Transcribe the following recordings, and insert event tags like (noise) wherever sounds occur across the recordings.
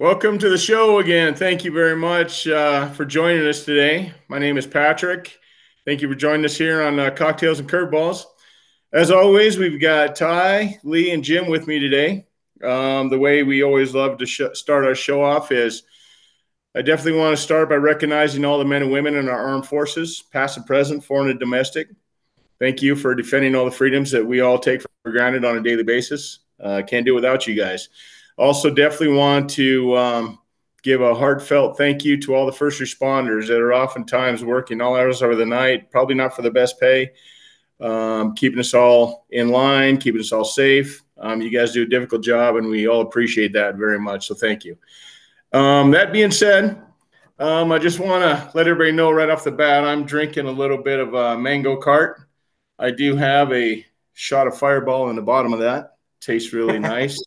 Welcome to the show again. Thank you very much uh, for joining us today. My name is Patrick. Thank you for joining us here on uh, Cocktails and Curveballs. As always, we've got Ty, Lee, and Jim with me today. Um, the way we always love to sh- start our show off is I definitely want to start by recognizing all the men and women in our armed forces, past and present, foreign and domestic. Thank you for defending all the freedoms that we all take for granted on a daily basis. Uh, can't do without you guys. Also, definitely want to um, give a heartfelt thank you to all the first responders that are oftentimes working all hours of the night, probably not for the best pay, um, keeping us all in line, keeping us all safe. Um, you guys do a difficult job, and we all appreciate that very much. So, thank you. Um, that being said, um, I just want to let everybody know right off the bat I'm drinking a little bit of a mango cart. I do have a shot of fireball in the bottom of that. Tastes really (laughs) nice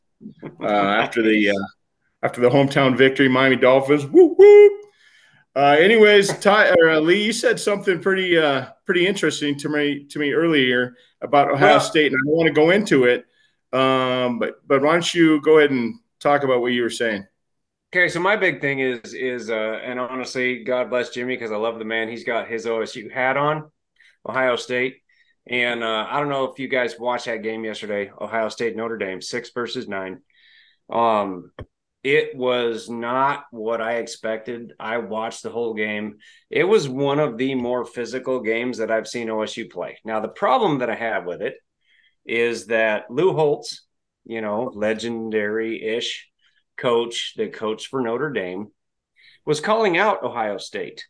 uh, after the uh, after the hometown victory, Miami Dolphins. Whoop whoop. Uh, anyways, Ty or uh, Lee, you said something pretty uh, pretty interesting to me to me earlier about Ohio well, State, and I don't want to go into it. Um, but but why don't you go ahead and talk about what you were saying? Okay, so my big thing is is uh, and honestly, God bless Jimmy because I love the man. He's got his OSU hat on, Ohio State. And uh, I don't know if you guys watched that game yesterday, Ohio State Notre Dame, six versus nine. Um, it was not what I expected. I watched the whole game. It was one of the more physical games that I've seen OSU play. Now, the problem that I have with it is that Lou Holtz, you know, legendary ish coach that coached for Notre Dame, was calling out Ohio State.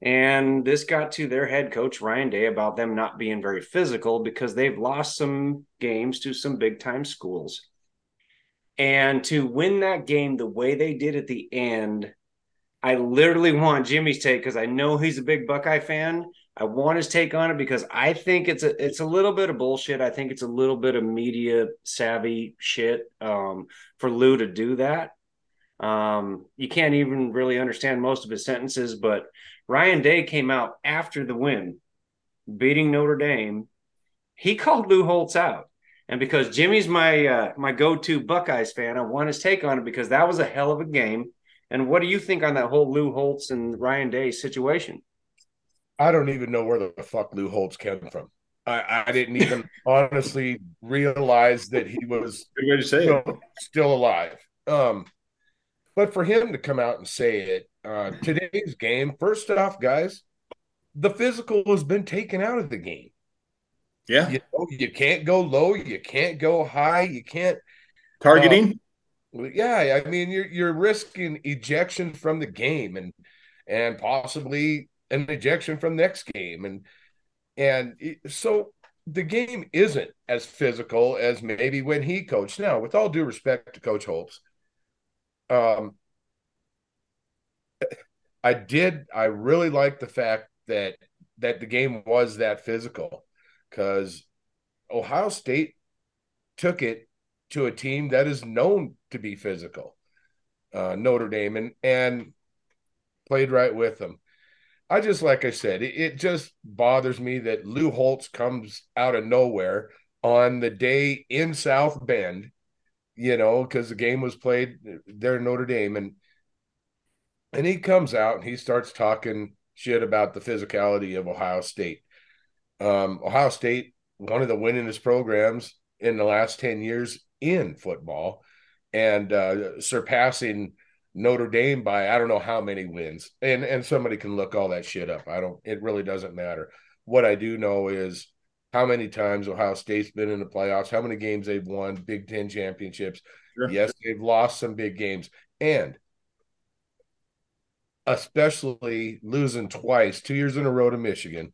And this got to their head coach, Ryan Day, about them not being very physical because they've lost some games to some big time schools. And to win that game the way they did at the end, I literally want Jimmy's take because I know he's a big Buckeye fan. I want his take on it because I think it's a it's a little bit of bullshit. I think it's a little bit of media savvy shit um, for Lou to do that. Um, you can't even really understand most of his sentences, but Ryan Day came out after the win, beating Notre Dame. He called Lou Holtz out. And because Jimmy's my uh, my go-to Buckeyes fan, I want his take on it because that was a hell of a game. And what do you think on that whole Lou Holtz and Ryan Day situation? I don't even know where the fuck Lou Holtz came from. I, I didn't even (laughs) honestly realize that he was still, still, alive. Um, but for him to come out and say it, uh, today's game, first off, guys, the physical has been taken out of the game. Yeah. You, know, you can't go low, you can't go high, you can't targeting. Uh, yeah, I mean you're you're risking ejection from the game and and possibly an ejection from next game and and so the game isn't as physical as maybe when he coached. Now, with all due respect to Coach Holtz, um, I did. I really like the fact that that the game was that physical because Ohio State took it to a team that is known to be physical, uh, Notre Dame, and and played right with them. I just like I said, it, it just bothers me that Lou Holtz comes out of nowhere on the day in South Bend you know, because the game was played there in Notre Dame, and and he comes out and he starts talking shit about the physicality of Ohio State. Um, Ohio State, one of the winningest programs in the last ten years in football, and uh, surpassing Notre Dame by I don't know how many wins. And and somebody can look all that shit up. I don't. It really doesn't matter. What I do know is how many times Ohio State's been in the playoffs, how many games they've won, Big Ten championships. Sure. Yes, they've lost some big games. And especially losing twice, two years in a row to Michigan,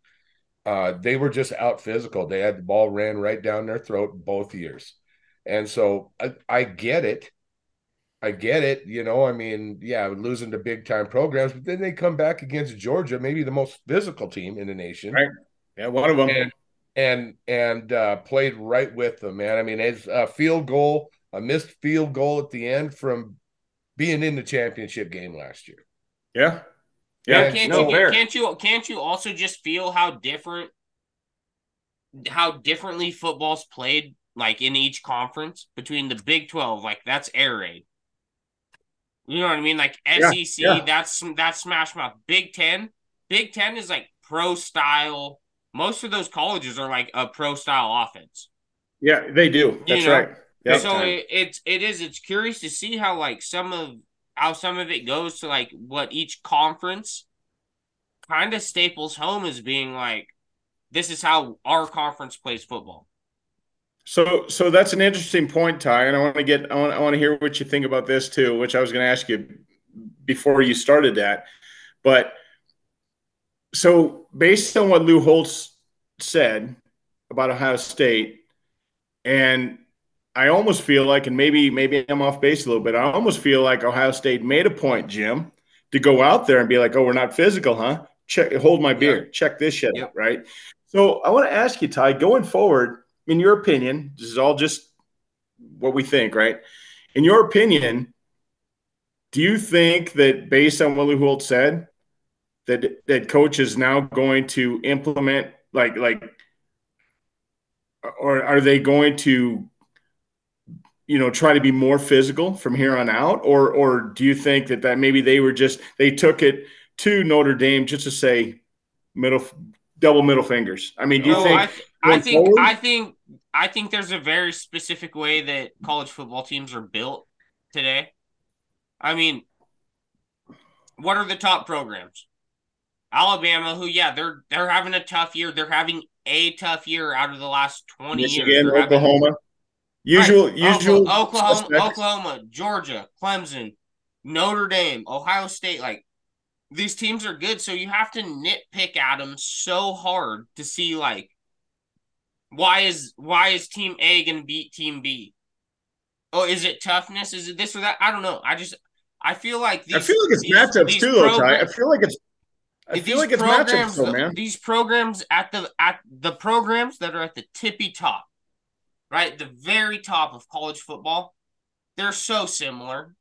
uh, they were just out physical. They had the ball ran right down their throat both years. And so I, I get it. I get it. You know, I mean, yeah, losing to big time programs, but then they come back against Georgia, maybe the most physical team in the nation. Right. Yeah, one of them. And and and uh, played right with them, man. I mean, it's a field goal, a missed field goal at the end from being in the championship game last year. Yeah, yeah. Can't no, you can't you can't you also just feel how different how differently football's played like in each conference between the Big Twelve, like that's air raid. You know what I mean? Like SEC, yeah, yeah. that's that's smash mouth. Big Ten, Big Ten is like pro style. Most of those colleges are like a pro style offense. Yeah, they do. That's you know? right. Yep. So it, it's it is it's curious to see how like some of how some of it goes to like what each conference kind of staples home as being like this is how our conference plays football. So, so that's an interesting point, Ty, and I want to get, I want, I want to hear what you think about this too, which I was going to ask you before you started that. But so, based on what Lou Holtz said about Ohio State, and I almost feel like, and maybe, maybe I'm off base a little bit. I almost feel like Ohio State made a point, Jim, to go out there and be like, "Oh, we're not physical, huh? Check, hold my beer, check this shit out, right?" So, I want to ask you, Ty, going forward in your opinion, this is all just what we think, right? In your opinion, do you think that based on what Lou Holtz said, that that coach is now going to implement like like or are they going to you know try to be more physical from here on out or or do you think that that maybe they were just they took it to Notre Dame just to say middle double middle fingers i mean do you oh, think I think forward? I think I think there's a very specific way that college football teams are built today. I mean, what are the top programs? Alabama, who yeah, they're they're having a tough year. They're having a tough year out of the last 20 Michigan, years. Oklahoma. Having, usual right. usual Oklahoma, Oklahoma, Oklahoma, Georgia, Clemson, Notre Dame, Ohio State, like these teams are good, so you have to nitpick at them so hard to see like why is why is team A gonna beat team B? Oh, is it toughness? Is it this or that? I don't know. I just I feel like these, I feel like it's these, matchups these too, though, Ty. I feel like it's I feel like it's matchups though, man. These programs at the at the programs that are at the tippy top, right? The very top of college football, they're so similar.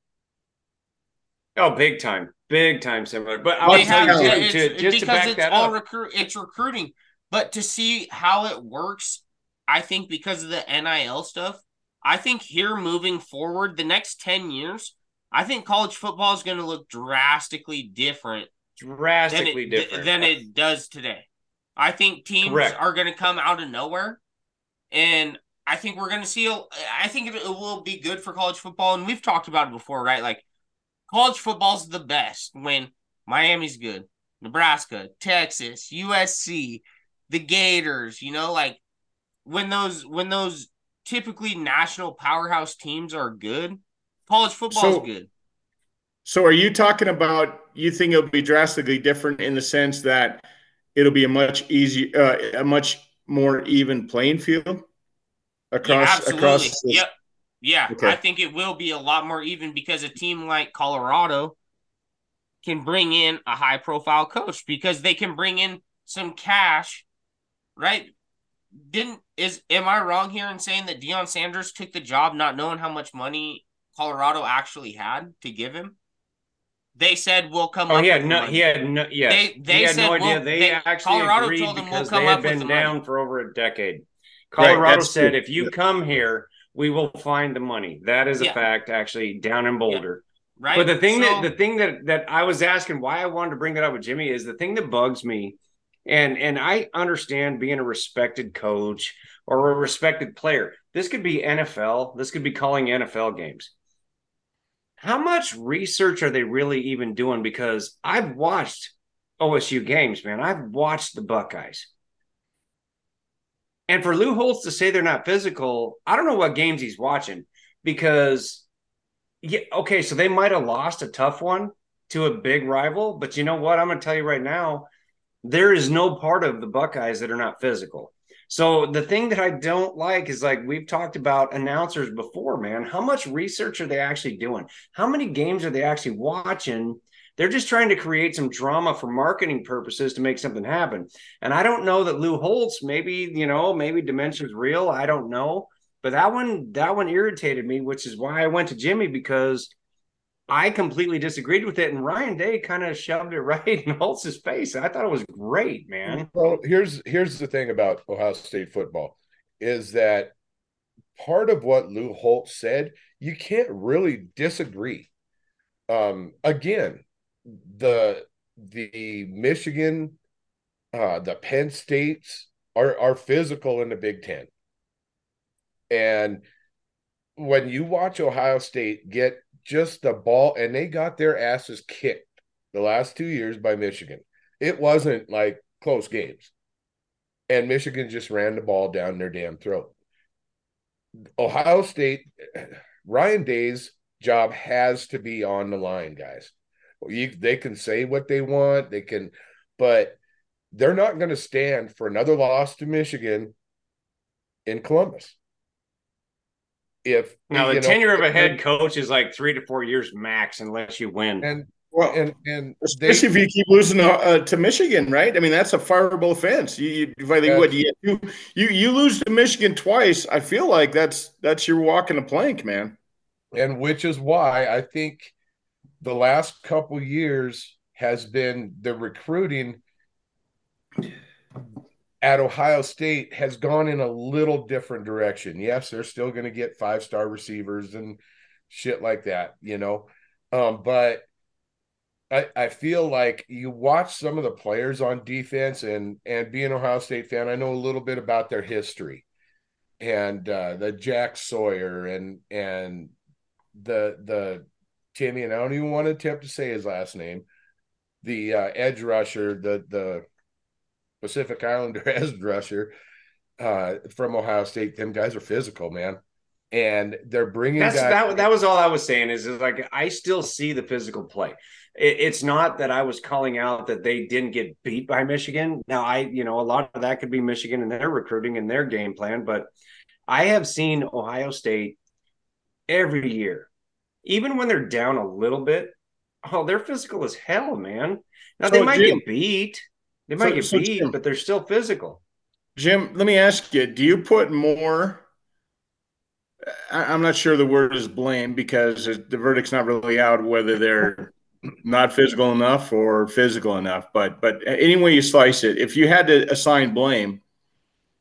Oh, big time, big time similar. But I was tell you, to, just to back that all up, recruit. It's recruiting. But to see how it works, I think because of the NIL stuff, I think here moving forward, the next 10 years, I think college football is going to look drastically different. Drastically than it, different. Than it does today. I think teams Correct. are going to come out of nowhere. And I think we're going to see, I think it will be good for college football. And we've talked about it before, right? Like college football's the best when Miami's good, Nebraska, Texas, USC, the Gators, you know, like when those when those typically national powerhouse teams are good, college football is so, good. So are you talking about you think it'll be drastically different in the sense that it'll be a much easier uh, a much more even playing field across yeah, across this? Yep. Yeah, okay. I think it will be a lot more even because a team like Colorado can bring in a high profile coach because they can bring in some cash right? Didn't is am I wrong here in saying that Deion Sanders took the job not knowing how much money Colorado actually had to give him? They said we'll come. Oh, he had no. Money. He had no. Yeah, they, they he had said, no idea. We'll, they, they, actually Colorado agreed told them because we'll they had been down money. for over a decade. Colorado right, said, true. "If you come here, we will find the money." That is a yeah. fact, actually, down in Boulder. Yeah. Right. But the thing so, that the thing that that I was asking why I wanted to bring that up with Jimmy is the thing that bugs me and and I understand being a respected coach or a respected player. This could be NFL. This could be calling NFL games. How much research are they really even doing? Because I've watched OSU games, man. I've watched the Buckeyes. And for Lou Holtz to say they're not physical, I don't know what games he's watching because, yeah, okay, so they might have lost a tough one to a big rival, but you know what? I'm going to tell you right now, there is no part of the Buckeyes that are not physical. So the thing that I don't like is like we've talked about announcers before, man. How much research are they actually doing? How many games are they actually watching? They're just trying to create some drama for marketing purposes to make something happen. And I don't know that Lou Holtz, maybe, you know, maybe dementia's real. I don't know. But that one, that one irritated me, which is why I went to Jimmy because I completely disagreed with it, and Ryan Day kind of shoved it (laughs) right in Holtz's face. I thought it was great, man. Well, here's here's the thing about Ohio State football is that part of what Lou Holtz said, you can't really disagree. Um, again, the the Michigan, uh, the Penn States are are physical in the Big Ten, and when you watch Ohio State get just the ball, and they got their asses kicked the last two years by Michigan. It wasn't like close games. And Michigan just ran the ball down their damn throat. Ohio State, (sighs) Ryan Day's job has to be on the line, guys. You, they can say what they want, they can, but they're not going to stand for another loss to Michigan in Columbus if now the tenure know, of a head coach is like three to four years max unless you win. And well, and and especially they, if you keep losing uh, to Michigan, right? I mean, that's a fireable offense. You, you if I think what you, you you you lose to Michigan twice, I feel like that's that's your walking the plank, man. And which is why I think the last couple years has been the recruiting at Ohio State has gone in a little different direction. Yes, they're still going to get five star receivers and shit like that, you know. Um, but I, I feel like you watch some of the players on defense and and being an Ohio State fan, I know a little bit about their history and uh, the Jack Sawyer and and the the Timmy and I don't even want to attempt to say his last name, the uh, edge rusher, the the Pacific Islander (laughs) as rusher uh, from Ohio State. Them guys are physical, man, and they're bringing. That's guys- that. That was all I was saying. Is, is like I still see the physical play. It, it's not that I was calling out that they didn't get beat by Michigan. Now I, you know, a lot of that could be Michigan and their recruiting and their game plan, but I have seen Ohio State every year, even when they're down a little bit. Oh, they're physical as hell, man. Now so they might Jim, get beat. They might so, get so beat, Jim, but they're still physical. Jim, let me ask you: Do you put more? I'm not sure the word is blame because the verdict's not really out whether they're not physical enough or physical enough. But but any way you slice it, if you had to assign blame,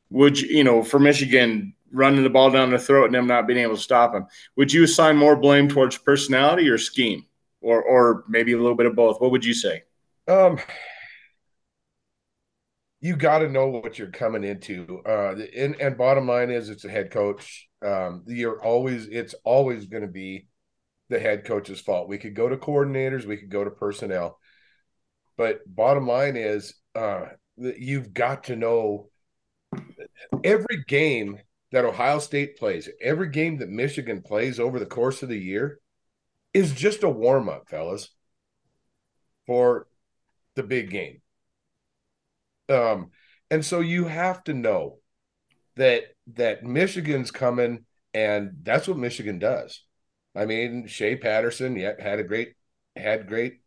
would you you know for Michigan running the ball down the throat and them not being able to stop them, would you assign more blame towards personality or scheme, or or maybe a little bit of both? What would you say? Um, you got to know what you're coming into. Uh, and, and bottom line is, it's a head coach. Um, you're always, it's always going to be the head coach's fault. We could go to coordinators, we could go to personnel, but bottom line is, uh, you've got to know every game that Ohio State plays, every game that Michigan plays over the course of the year is just a warm up, fellas, for the big game. Um, and so you have to know that that Michigan's coming, and that's what Michigan does. I mean, Shea Patterson, yeah, had a great had great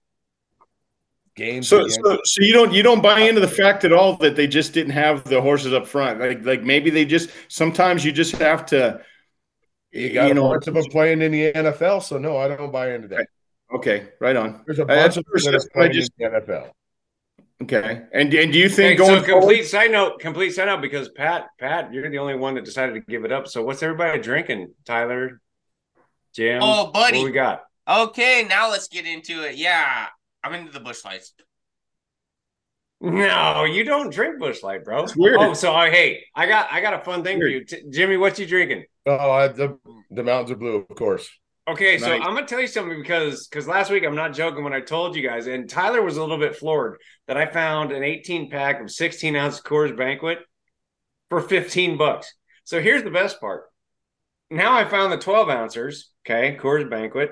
games. So, so, so you don't you don't buy into the fact at all that they just didn't have the horses up front. Like like maybe they just sometimes you just have to. You got you know, a bunch of them playing in the NFL, so no, I don't buy into that. Okay, right on. There's a bunch of them that are playing just, in the NFL. Okay, and and do you think going so complete forward? side note, complete side note because Pat, Pat, you're the only one that decided to give it up. So what's everybody drinking? Tyler, Jim. Oh, buddy, what we got? Okay, now let's get into it. Yeah, I'm into the Busch Lights. No, you don't drink Busch Light, bro. It's weird. Oh, so uh, hey, I got I got a fun thing weird. for you, T- Jimmy. What you drinking? Oh, I, the the mountains are blue, of course. Okay, so nice. I'm gonna tell you something because because last week I'm not joking when I told you guys, and Tyler was a little bit floored that I found an 18 pack of 16 ounce Coors Banquet for 15 bucks. So here's the best part. Now I found the 12 ounces. okay, Coors Banquet.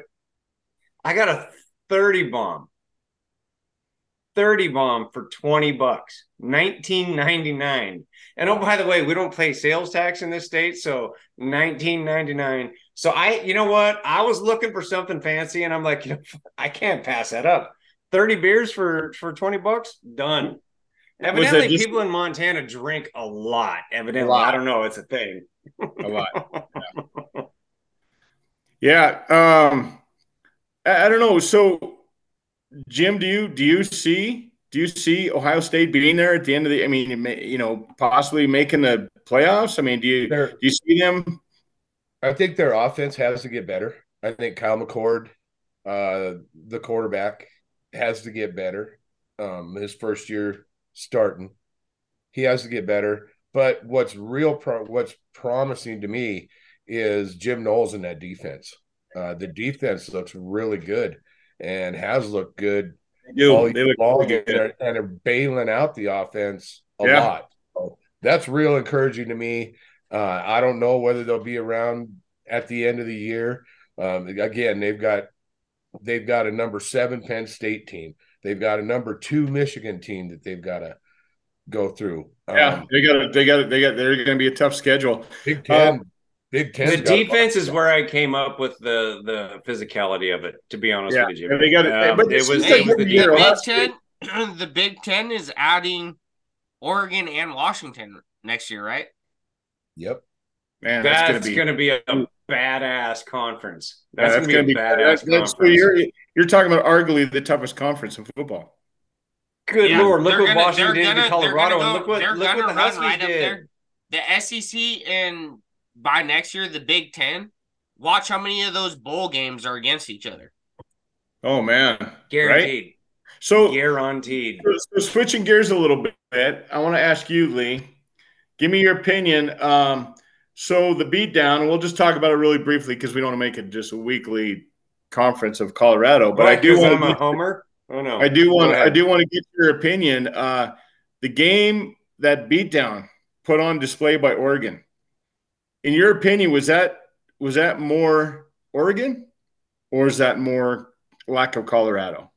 I got a 30 bomb. 30 bomb for 20 bucks, 1999. And oh, by the way, we don't pay sales tax in this state, so 1999. So I, you know what? I was looking for something fancy, and I'm like, you know, (laughs) I can't pass that up. 30 beers for for 20 bucks, done. Evidently, just... people in Montana drink a lot. Evidently, a lot. I don't know. It's a thing. a lot. (laughs) Yeah. yeah um, I, I don't know. So, Jim, do you do you see do you see Ohio State being there at the end of the? I mean, you know, possibly making the playoffs. I mean, do you They're, do you see them? I think their offense has to get better. I think Kyle McCord Uh, the quarterback has to get better. Um, his first year starting, he has to get better. But what's real, pro- what's promising to me is Jim Knowles in that defense. Uh, the defense looks really good and has looked good all they look long good. And, are, and are bailing out the offense a yeah. lot. So that's real encouraging to me. Uh, I don't know whether they'll be around at the end of the year. Um, again, they've got they've got a number seven Penn State team. They've got a number two Michigan team that they've got to go through. Yeah, um, they got they got they got they're going to be a tough schedule. Big Ten, um, Big Ten. The defense is where I came up with the the physicality of it. To be honest yeah, with you, they got it. Um, but it was hey, the, the, Big Ten. (clears throat) the Big Ten is adding Oregon and Washington next year, right? Yep. Man, that's, that's going to be a badass conference. That's, yeah, that's going to be a badass that's, conference. you're, you're talking about arguably the toughest conference in football. Good yeah, lord! Look what gonna, Washington did to Colorado, go, and look what look what the Huskies right did. The SEC and by next year, the Big Ten. Watch how many of those bowl games are against each other. Oh man, guaranteed. Right? So guaranteed. So, so, switching gears a little bit, I want to ask you, Lee. Give me your opinion. Um, so the beatdown, and we'll just talk about it really briefly because we don't want to make it just a weekly conference of Colorado. But I do want I'm a homer. Oh no, I do want I do want to get your opinion. Uh, the game that beatdown put on display by Oregon in your opinion, was that was that more Oregon, or is that more lack of Colorado?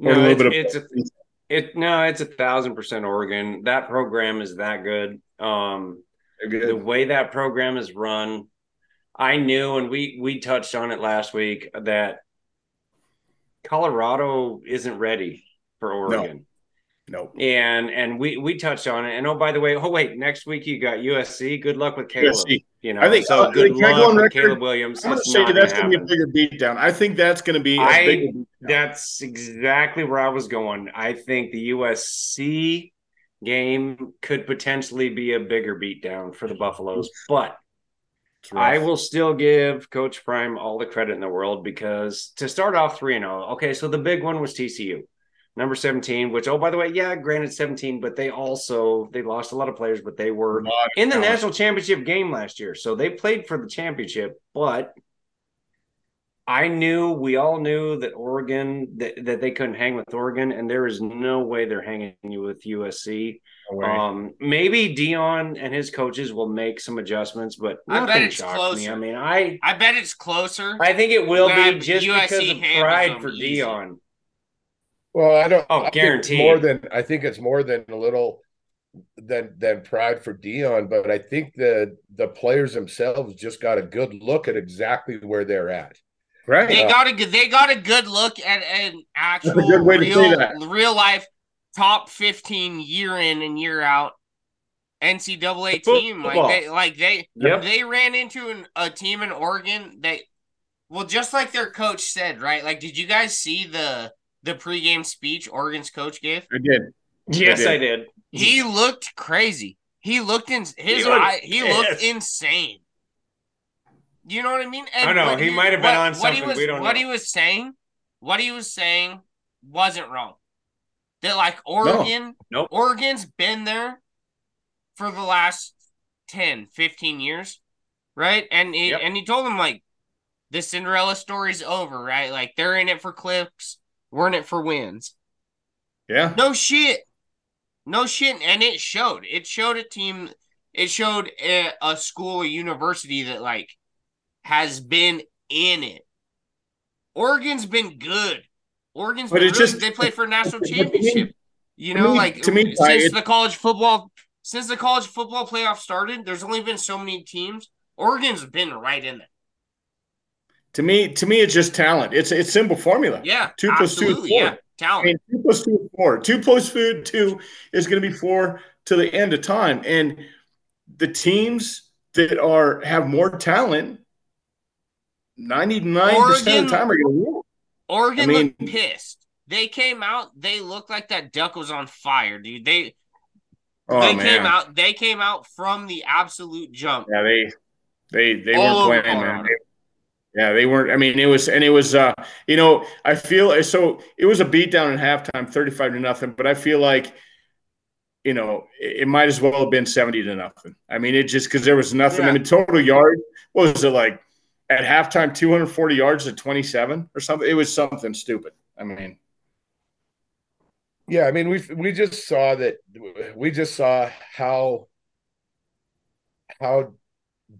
Or no, a little it's, bit of it's a, it no, it's a thousand percent Oregon. That program is that good. Um, good. The way that program is run, I knew, and we we touched on it last week that Colorado isn't ready for Oregon. Nope. And and we we touched on it. And oh, by the way, oh wait, next week you got USC. Good luck with Caleb. USC. You know, I think so. Uh, good luck with Caleb Williams. I'm going to say that's going to be a bigger beatdown. I think that's going to be. I, that's exactly where I was going. I think the USC game could potentially be a bigger beatdown for the Buffaloes, but I will still give Coach Prime all the credit in the world because to start off three and zero. Oh, okay, so the big one was TCU number 17 which oh by the way yeah granted 17 but they also they lost a lot of players but they were in the talent. national championship game last year so they played for the championship but i knew we all knew that oregon that, that they couldn't hang with oregon and there is no way they're hanging you with usc no um maybe Deion and his coaches will make some adjustments but I bet it's closer. me i mean i i bet it's closer i think it will be just USC because of pride for easy. Deion well, I don't. Oh, guarantee more than I think it's more than a little than than pride for Deion, but I think the the players themselves just got a good look at exactly where they're at. Right. They uh, got a good. They got a good look at an actual real, real life top fifteen year in and year out NCAA team. Like they like they yep. they ran into an, a team in Oregon that well, just like their coach said, right? Like, did you guys see the the pregame speech Oregon's coach gave? I did. Yes, I did. I did. He looked crazy. He looked in his he, eye, he looked insane. You know what I mean? And I know he, he might have been what, on something was, we don't What know. he was saying, what he was saying wasn't wrong. That like Oregon, no. nope. Oregon's been there for the last 10, 15 years, right? And he, yep. and he told them like the Cinderella story's over, right? Like they're in it for clips weren't it for wins. Yeah. No shit. No shit. And it showed. It showed a team, it showed a, a school, a university that like has been in it. Oregon's been good. Oregon's but been really, just they played for a national (laughs) championship. You know, me, like to me, since the college football since the college football playoff started, there's only been so many teams. Oregon's been right in there. To me, to me, it's just talent. It's it's simple formula. Yeah, two plus two is four. Yeah, talent. I mean, two plus two is four. Two plus food two is going to be four to the end of time. And the teams that are have more talent, ninety nine percent of the time are going to win. Oregon I mean, looked pissed. They came out. They looked like that duck was on fire, dude. They oh, they man. came out. They came out from the absolute jump. Yeah, they they they were playing, man. They, Yeah, they weren't. I mean, it was, and it was, uh, you know, I feel so. It was a beatdown in halftime, thirty-five to nothing. But I feel like, you know, it, it might as well have been seventy to nothing. I mean, it just because there was nothing. Yeah. I mean, total yard. What was it like at halftime? Two hundred forty yards at twenty-seven or something. It was something stupid. I mean, yeah, I mean, we we just saw that. We just saw how how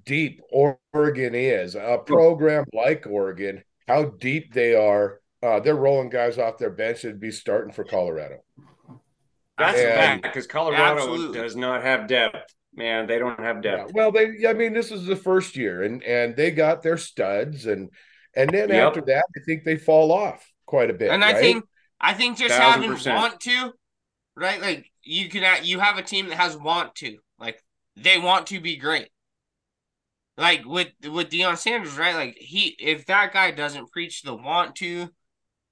deep Oregon is. A program like Oregon, how deep they are. Uh, they're rolling guys off their bench and be starting for Colorado. That's and, a fact because Colorado absolutely. does not have depth. Man, they don't have depth. Yeah, well, they. I mean, this is the first year, and and they got their studs, and and then yep. after that, I think they fall off quite a bit. And I right? think I think just having want to, right? Like you can you have a team that has want to, like they want to be great like with with Deion Sanders, right? Like he if that guy doesn't preach the want to,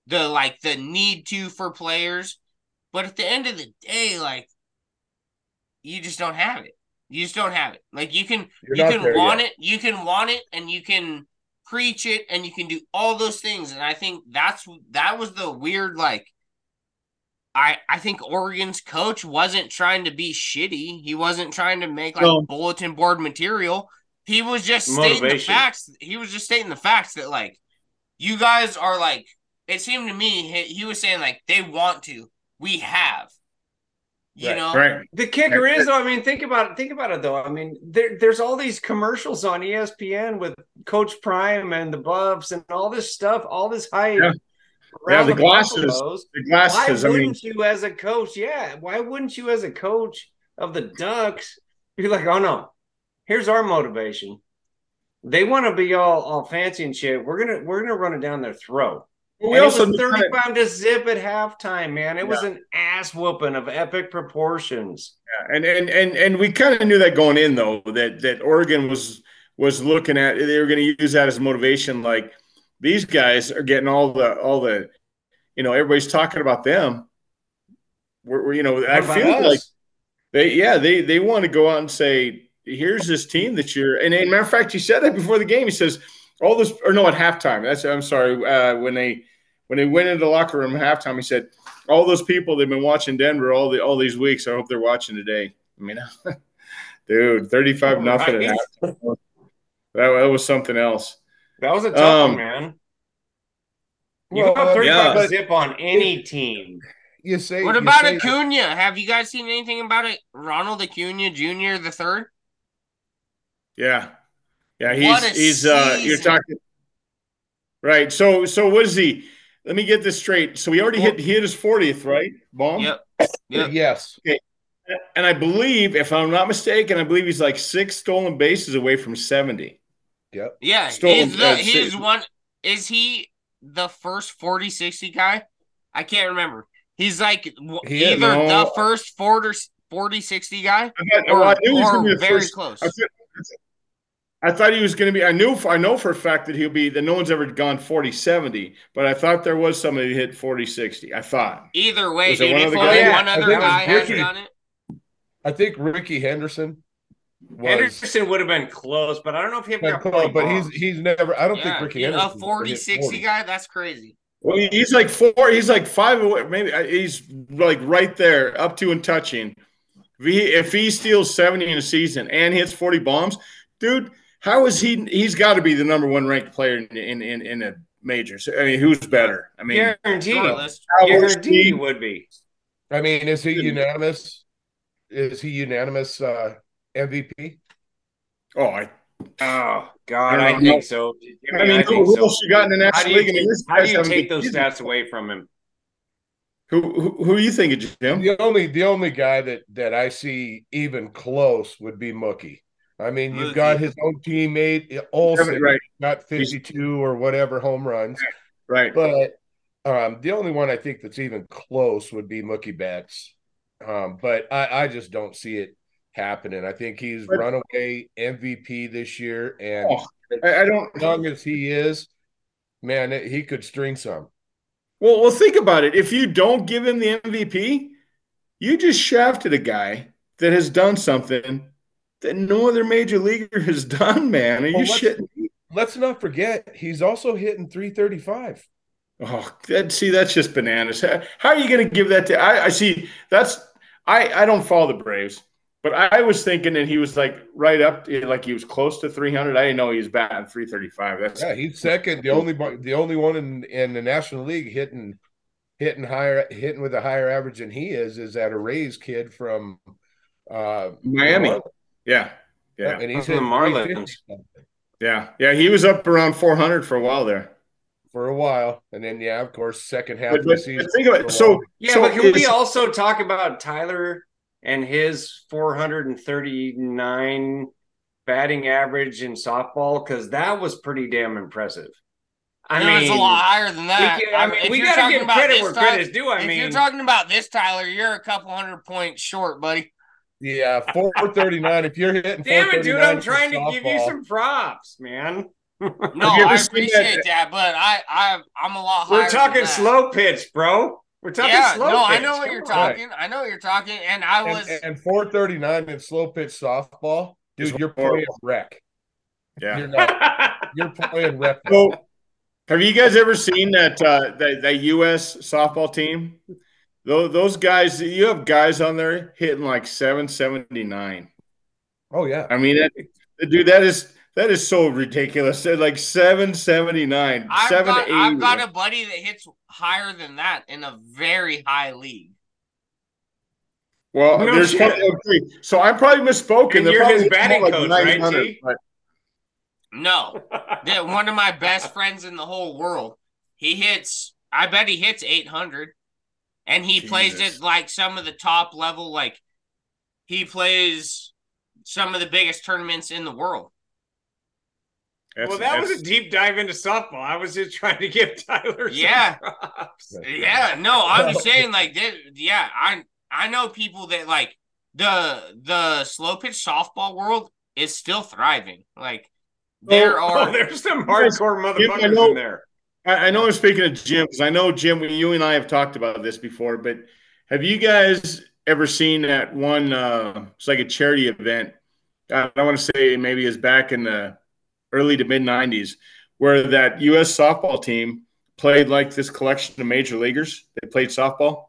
the like the need to for players, but at the end of the day, like you just don't have it. You just don't have it. Like you can You're you can want yet. it, you can want it, and you can preach it, and you can do all those things. And I think that's that was the weird like. I, I think Oregon's coach wasn't trying to be shitty. He wasn't trying to make like no. bulletin board material. He was just Motivation. stating the facts. He was just stating the facts that like you guys are like. It seemed to me he, he was saying like they want to. We have. You right, know, right. The kicker right. is though. I mean, think about it. Think about it though. I mean, there, there's all these commercials on ESPN with Coach Prime and the Buffs and all this stuff, all this hype. Yeah, yeah the, the glasses. Buffaloes. The glasses. Why wouldn't I mean, you, as a coach? Yeah, why wouldn't you, as a coach of the Ducks, be like, oh no, here's our motivation. They want to be all all fancy and shit. We're gonna we're gonna run it down their throat. Well, we also it was 35 to zip at halftime, man. It yeah. was an ass whooping of epic proportions. Yeah, and and and and we kind of knew that going in though that that Oregon was was looking at they were going to use that as motivation. Like these guys are getting all the all the, you know, everybody's talking about them. We're, we're you know, what I feel us? like they yeah they they want to go out and say here's this team that you're and, and matter of fact he said that before the game he says all this or no at halftime that's i'm sorry uh, when they when they went into the locker room at halftime he said all those people they've been watching denver all the all these weeks i hope they're watching today i mean (laughs) dude 35 nothing right. that, that was something else that was a tough um, one man you well, got 35 yeah, zip on any team you say what about Acuna? Have you guys seen anything about it? Ronald Acuna Jr. the third? Yeah, yeah, he's he's uh, you're talking right. So so what is he? Let me get this straight. So he already hit he hit his fortieth, right? Bomb. Yep. Yep. yes. Okay. And I believe, if I'm not mistaken, I believe he's like six stolen bases away from seventy. Yep. Yeah. Stolen, is the, uh, his one is he the first 40 60 guy? I can't remember. He's like he either no. the first 40 40 60 guy or, I or very first, close. I, I thought he was going to be. I knew. I know for a fact that he'll be. That no one's ever gone 40 70, but I thought there was somebody who hit 40 60. I thought. Either way, dude, one if only yeah, one other guy has done it. I think Rickey Henderson. Was, Henderson would have been close, but I don't know if he ever got close. But he's he's never. I don't yeah, think Rickey Henderson. A 40 60 guy. That's crazy. Well, he's like four. He's like five away. Maybe uh, he's like right there, up to and touching. If he, if he steals 70 in a season and hits 40 bombs, dude how is he? He's got to be the number one ranked player in in in, in a So I mean, who's better? I mean, guarantee, guarantee he would be. I mean, is he unanimous? Is he unanimous uh, MVP? Oh, I. Oh God, I, I think so. I mean, I who, who else you got in the National League? Take, how do you take those stats away from him? Who, who, who are you thinking, Jim? The only the only guy that that I see even close would be Mookie. I mean, you've got his own teammate Olson, right. got 52 or whatever home runs. Right. But um, the only one I think that's even close would be Mookie Betts. Um, but I, I, just don't see it happening. I think he's but, runaway MVP this year. And oh, I, I, don't, as long as he is, man, it, he could string some. Well, well, think about it. If you don't give him the MVP, you just shafted a guy that has done something that no other major leaguer has done, man. Are well, you shitting me? let's not forget he's also hitting 335. Oh, that, see, that's just bananas. How are you going to give that to? I, I see. That's I. I don't follow the Braves, but I, I was thinking that he was like right up, like he was close to 300. I didn't know he was batting 335. That's yeah, he's second. The only the only one in in the National League hitting hitting higher hitting with a higher average than he is is that Arraez kid from uh Miami. Yeah, yeah, and he's in the Marlins. Yeah, yeah, he was up around 400 for a while there for a while, and then yeah, of course, second half but, of the season. Think of it. So yeah, so but can we also talk about Tyler and his 439 batting average in softball? Because that was pretty damn impressive. I mean, it's a lot higher than that. We, can, I mean, we got to give credit where credit's due. I if mean, you're talking about this, Tyler, you're a couple hundred points short, buddy. Yeah, four thirty nine. If you're hitting, damn it, dude! I'm trying to give you some props, man. no, I appreciate that? that? but I, I, I'm a lot We're talking slow pitch, bro. We're talking yeah, slow no, pitch. I know what you're talking. I know what you're talking, and I was and, and 439 in slow pitch softball, dude. You're playing rec. Yeah, you're not. (laughs) you're playing rec. So, have you guys ever seen that uh, that that U.S. softball team? Those those guys, you have guys on there hitting like 779. Oh yeah, I mean, that, dude, that is that is so ridiculous. They're like 779. I've, got, I've got a buddy that hits higher than that in a very high league. Well, no there's probably, so I'm probably misspoken. And you're his batting like coach, right? But... No, (laughs) one of my best friends in the whole world. He hits. I bet he hits 800, and he Jesus. plays it like some of the top level. Like he plays some of the biggest tournaments in the world. That's, well, that was a deep dive into softball. I was just trying to give (laughs) Tyler. Yeah, yeah. No, I'm just (laughs) saying, like, this, yeah, I I know people that like the the slow pitch softball world is still thriving. Like, there oh, (laughs) oh are oh, there's some hardcore motherfuckers know, in there. I, I know I'm speaking of Jim because I know Jim. You and I have talked about this before, but have you guys ever seen that one? Uh, it's like a charity event. I, I want to say maybe it's back in the early to mid 90s, where that U.S. softball team played like this collection of major leaguers. They played softball.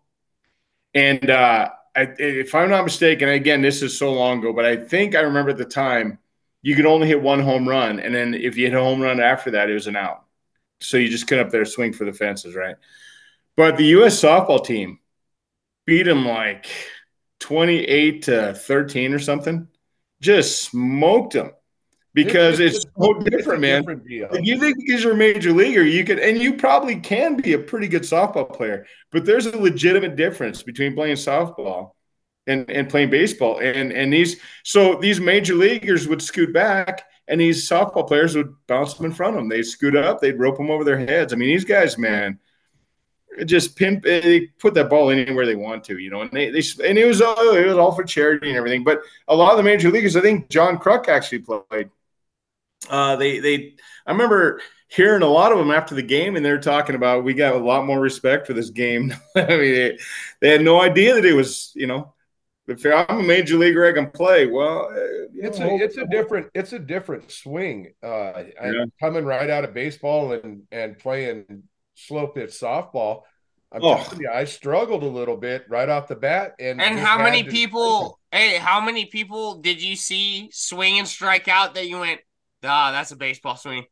And uh, I, if I'm not mistaken, again, this is so long ago, but I think I remember at the time you could only hit one home run. And then if you hit a home run after that, it was an out. So you just couldn't up there swing for the fences, right? But the U.S. softball team beat them like 28 to 13 or something. Just smoked them because it's, it's so different, man. Different like you think because you're a major leaguer, you could, and you probably can be a pretty good softball player, but there's a legitimate difference between playing softball and, and playing baseball. And and these so these major leaguers would scoot back, and these softball players would bounce them in front of them. They'd scoot up, they'd rope them over their heads. I mean, these guys, man, just pimp. They put that ball anywhere they want to, you know. And they, they and it was all it was all for charity and everything. But a lot of the major leaguers, I think John Kruk actually played uh, they they I remember hearing a lot of them after the game, and they're talking about we got a lot more respect for this game. (laughs) I mean, they, they, had no idea that it was you know. If I'm a major leaguer, I can play. Well, uh, it's a it's a different it's a different swing. Uh, yeah. coming right out of baseball and and playing slow pitch softball. I'm oh. you, I struggled a little bit right off the bat. And and how many people? Hey, how many people did you see swing and strike out that you went? Ah, that's a baseball swing.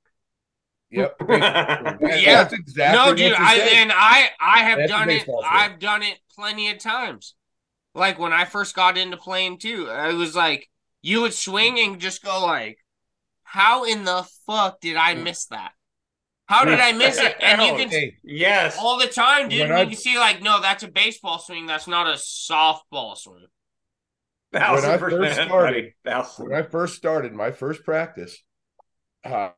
Yep. (laughs) yeah. That's exactly no, dude. I and I I have that's done it. Swing. I've done it plenty of times. Like when I first got into playing too, I was like you would swing and just go like, "How in the fuck did I miss that? How did I miss it?" And you (laughs) can hey, yes all the time, dude. You can see like, no, that's a baseball swing. That's not a softball swing. when I first (laughs) started, when I first started my first practice, uh,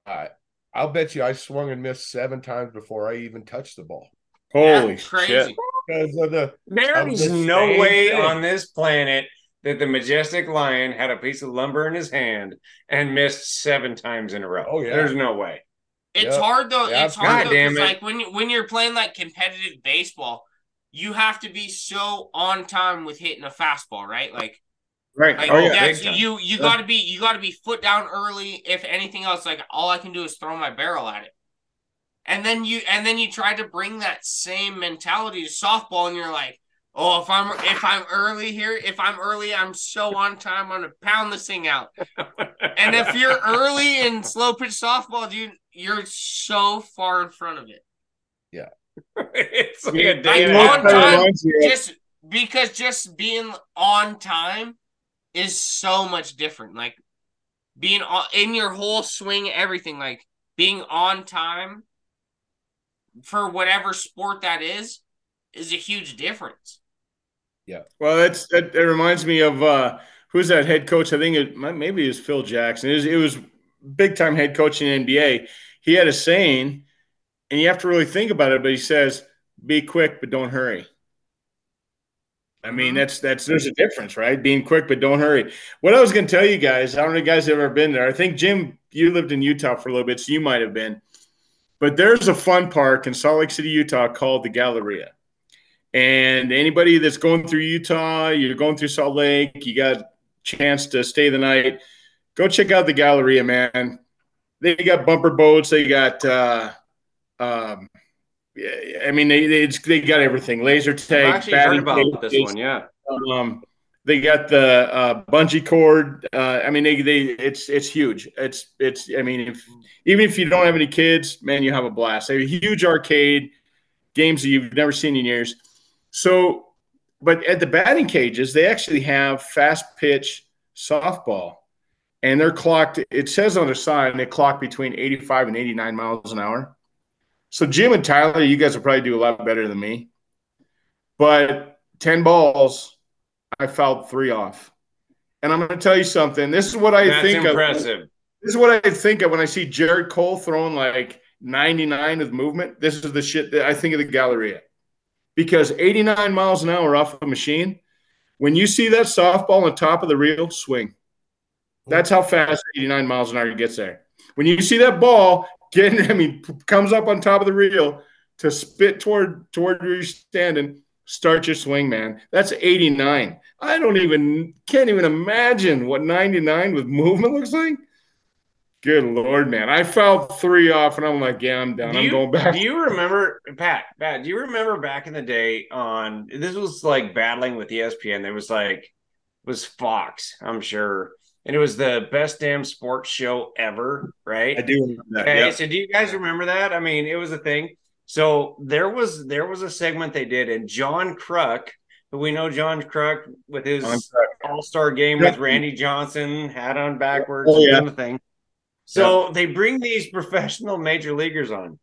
I'll bet you I swung and missed seven times before I even touched the ball. Holy shit! Because of the there is the no way thing. on this planet that the majestic lion had a piece of lumber in his hand and missed seven times in a row. Oh yeah, there's no way. It's yep. hard though. it's hard God though. It. Like when you, when you're playing like competitive baseball, you have to be so on time with hitting a fastball, right? Like Right. Like, oh, yeah. you you got to be you got to be foot down early. If anything else, like all I can do is throw my barrel at it. And then you and then you try to bring that same mentality to softball, and you're like, oh, if I'm if I'm early here, if I'm early, I'm so on time. I'm gonna pound this thing out. and if you're early in slow pitch softball, dude, you're so far in front of it. Yeah. (laughs) it's like a day like on time, just because just being on time is so much different. Like being on, in your whole swing, everything like being on time for whatever sport that is is a huge difference. Yeah. Well, that's that, that reminds me of uh who's that head coach? I think it maybe it was Phil Jackson. It was, it was big time head coach in NBA. He had a saying, and you have to really think about it, but he says, "Be quick, but don't hurry." I mean, mm-hmm. that's that's there's a difference, right? Being quick, but don't hurry. What I was going to tell you guys, I don't know if you guys have ever been there. I think Jim, you lived in Utah for a little bit, so you might have been. But there's a fun park in Salt Lake City, Utah, called the Galleria. And anybody that's going through Utah, you're going through Salt Lake, you got a chance to stay the night, go check out the Galleria, man. They got bumper boats, they got uh, um, I mean, they, they, they got everything. Laser tag. Actually heard about this one. Yeah. Um, they got the uh, bungee cord. Uh, I mean, they, they it's it's huge. It's it's. I mean, if even if you don't have any kids, man, you have a blast. They have a huge arcade, games that you've never seen in years. So, but at the batting cages, they actually have fast pitch softball, and they're clocked. It says on the side they clock between eighty five and eighty nine miles an hour. So Jim and Tyler, you guys will probably do a lot better than me. But 10 balls, I fouled three off. And I'm going to tell you something. This is what I That's think impressive. Of, this is what I think of when I see Gerrit Cole throwing like 99 with movement. This is the shit that I think of the Galleria. Because 89 miles an hour off a machine, when you see that softball on top of the reel, swing. That's how fast 89 miles an hour gets there. When you see that ball getting, (laughs) I mean, comes up on top of the reel to spit toward toward where you're standing. Start your swing, man. That's 89. I don't even can't even imagine what 99 with (laughs) movement looks like. Good lord, man! I fouled three off, and I'm like, yeah, I'm done. I'm going back. Do you remember, Pat? Pat, do you remember back in the day on this was like battling with ESPN? There was like it was Fox, I'm sure, and it was the best damn sports show ever, right? I do remember that. Okay, yep. so do you guys remember that? I mean, it was a thing. So there was there was a segment they did, and John Kruk, who we know John Kruk with his All Star game with Randy Johnson, hat on backwards, oh, yeah. the thing. So they bring these professional major leaguers on,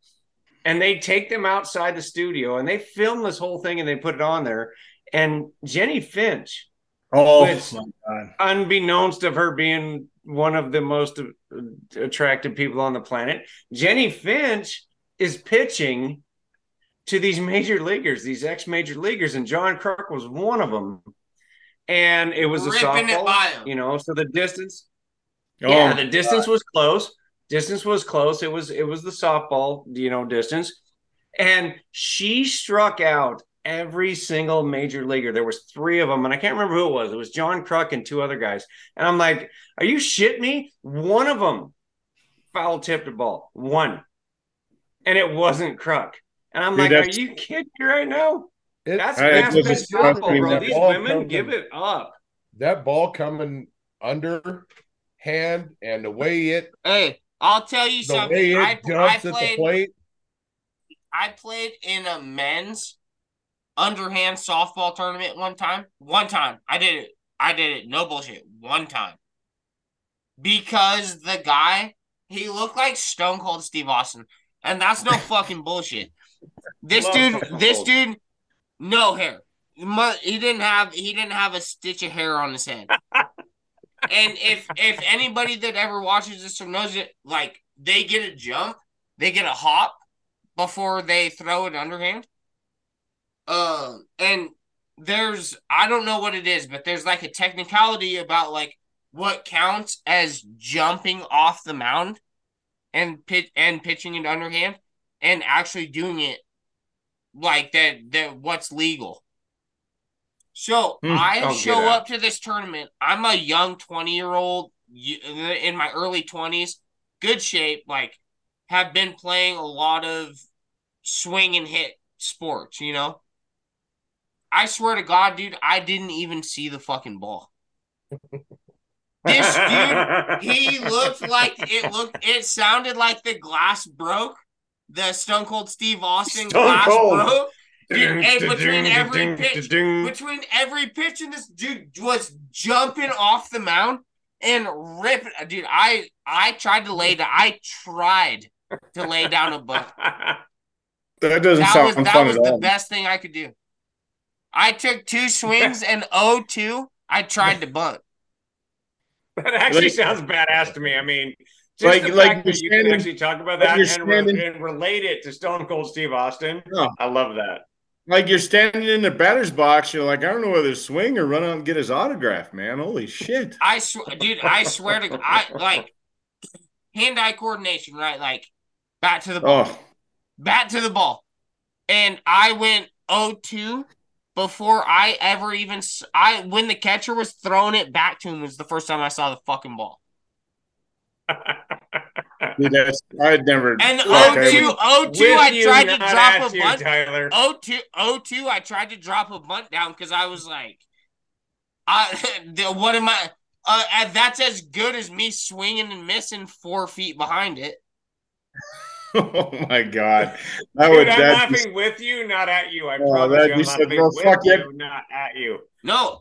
and they take them outside the studio, and they film this whole thing, and they put it on there. And Jennie Finch, Oh, which, unbeknownst of her being one of the most attractive people on the planet, Jennie Finch is pitching to these major leaguers, these ex major leaguers, and John Kruk was one of them. And it was Ripping a softball, you know, so the distance, oh, yeah, the distance God. was close. Distance was close. It was it was the softball, you know, distance, and she struck out every single major leaguer. There was three of them, and I can't remember who it was. It was John Kruk and two other guys. And I'm like, "Are you shit me?" One of them foul tipped a ball. One, and it wasn't Kruk. And I'm Dude, like, "Are you kidding me right now?" It, that's fast pitch football, bro. These women coming, give it up. That ball coming under hand and the way it. Hey, I'll tell you something. I, I played. I played in a men's underhand softball tournament one time. One time. I did it. I did it. No bullshit. One time. Because the guy, he looked like Stone Cold Steve Austin. And that's no fucking bullshit. This dude, this dude, no hair. He didn't have he didn't have a stitch of hair on his head. and if if anybody that ever watches this or knows it, like they get a jump, they get a hop before they throw it underhand. Uh, and there's I don't know what it is, but there's like a technicality about like what counts as jumping off the mound and pit and pitching it underhand and actually doing it like that that what's legal. So mm, I show up to this tournament. I'm a young 20 year old in my early 20s, good shape, like have been playing a lot of swing and hit sports, you know? I swear to God, dude, I didn't even see the fucking ball. (laughs) this dude, (laughs) he looked like it looked, it sounded like the glass broke. The Stone Cold Steve Austin Stone glass Cold. broke Dude, and between every pitch, between every pitch, and this dude was jumping off the mound and ripping. Uh, dude, I I tried to lay down. I tried to lay down a bunt. (laughs) That doesn't that sound was, That was the all. best thing I could do. I took two swings and 0-2. I tried to bunt. That actually like, sounds badass to me. I mean, just like, the fact like that you standing, can actually talk about that and, re- and, relate it to Stone Cold Steve Austin. Oh. I love that. Like you're standing in the batter's box, you're like, I don't know whether to swing or run out and get his autograph, man. Holy shit! I swear, dude, I swear to I like hand-eye coordination, right? Like bat to the ball, oh. bat to the ball, and I went 0-2 before I ever even I when the catcher was throwing it back to him was the first time I saw the fucking ball. (laughs) Dude, I never. And 02, 02 I tried to drop a bunt. Tyler. 02, 02, I tried to drop a bunt down because I was like, I, (laughs) what am I? Uh, that's as good as me swinging and missing four feet behind it. (laughs) oh my god! That Dude, would, I'm laughing just... with you, not at you. I oh, promise you, I'm laughing no, with you, it. not at you. No,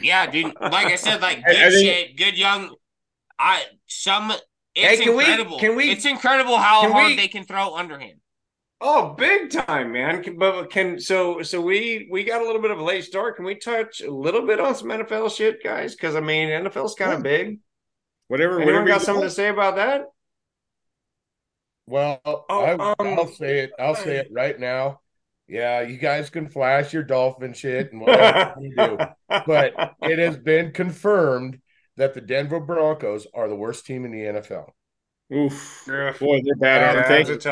yeah, dude. Like I said, like (laughs) good I, I shape, good young. I some it's hey, can incredible. We, can we? It's incredible how hard we, they can throw underhand. Oh, big time, man! Can, but can so so we we got a little bit of a late start. Can we touch a little bit on some NFL shit, guys? Because I mean, NFL's kind of yeah. big. Whatever. Anyone whatever got something to say about that? Well, oh, I, will um, say it. I'll say it right now. Yeah, you guys can flash your dolphin shit and whatever you do, (laughs) but it has been confirmed that the Denver Broncos are the worst team in the NFL. Oof, boy, they're bad on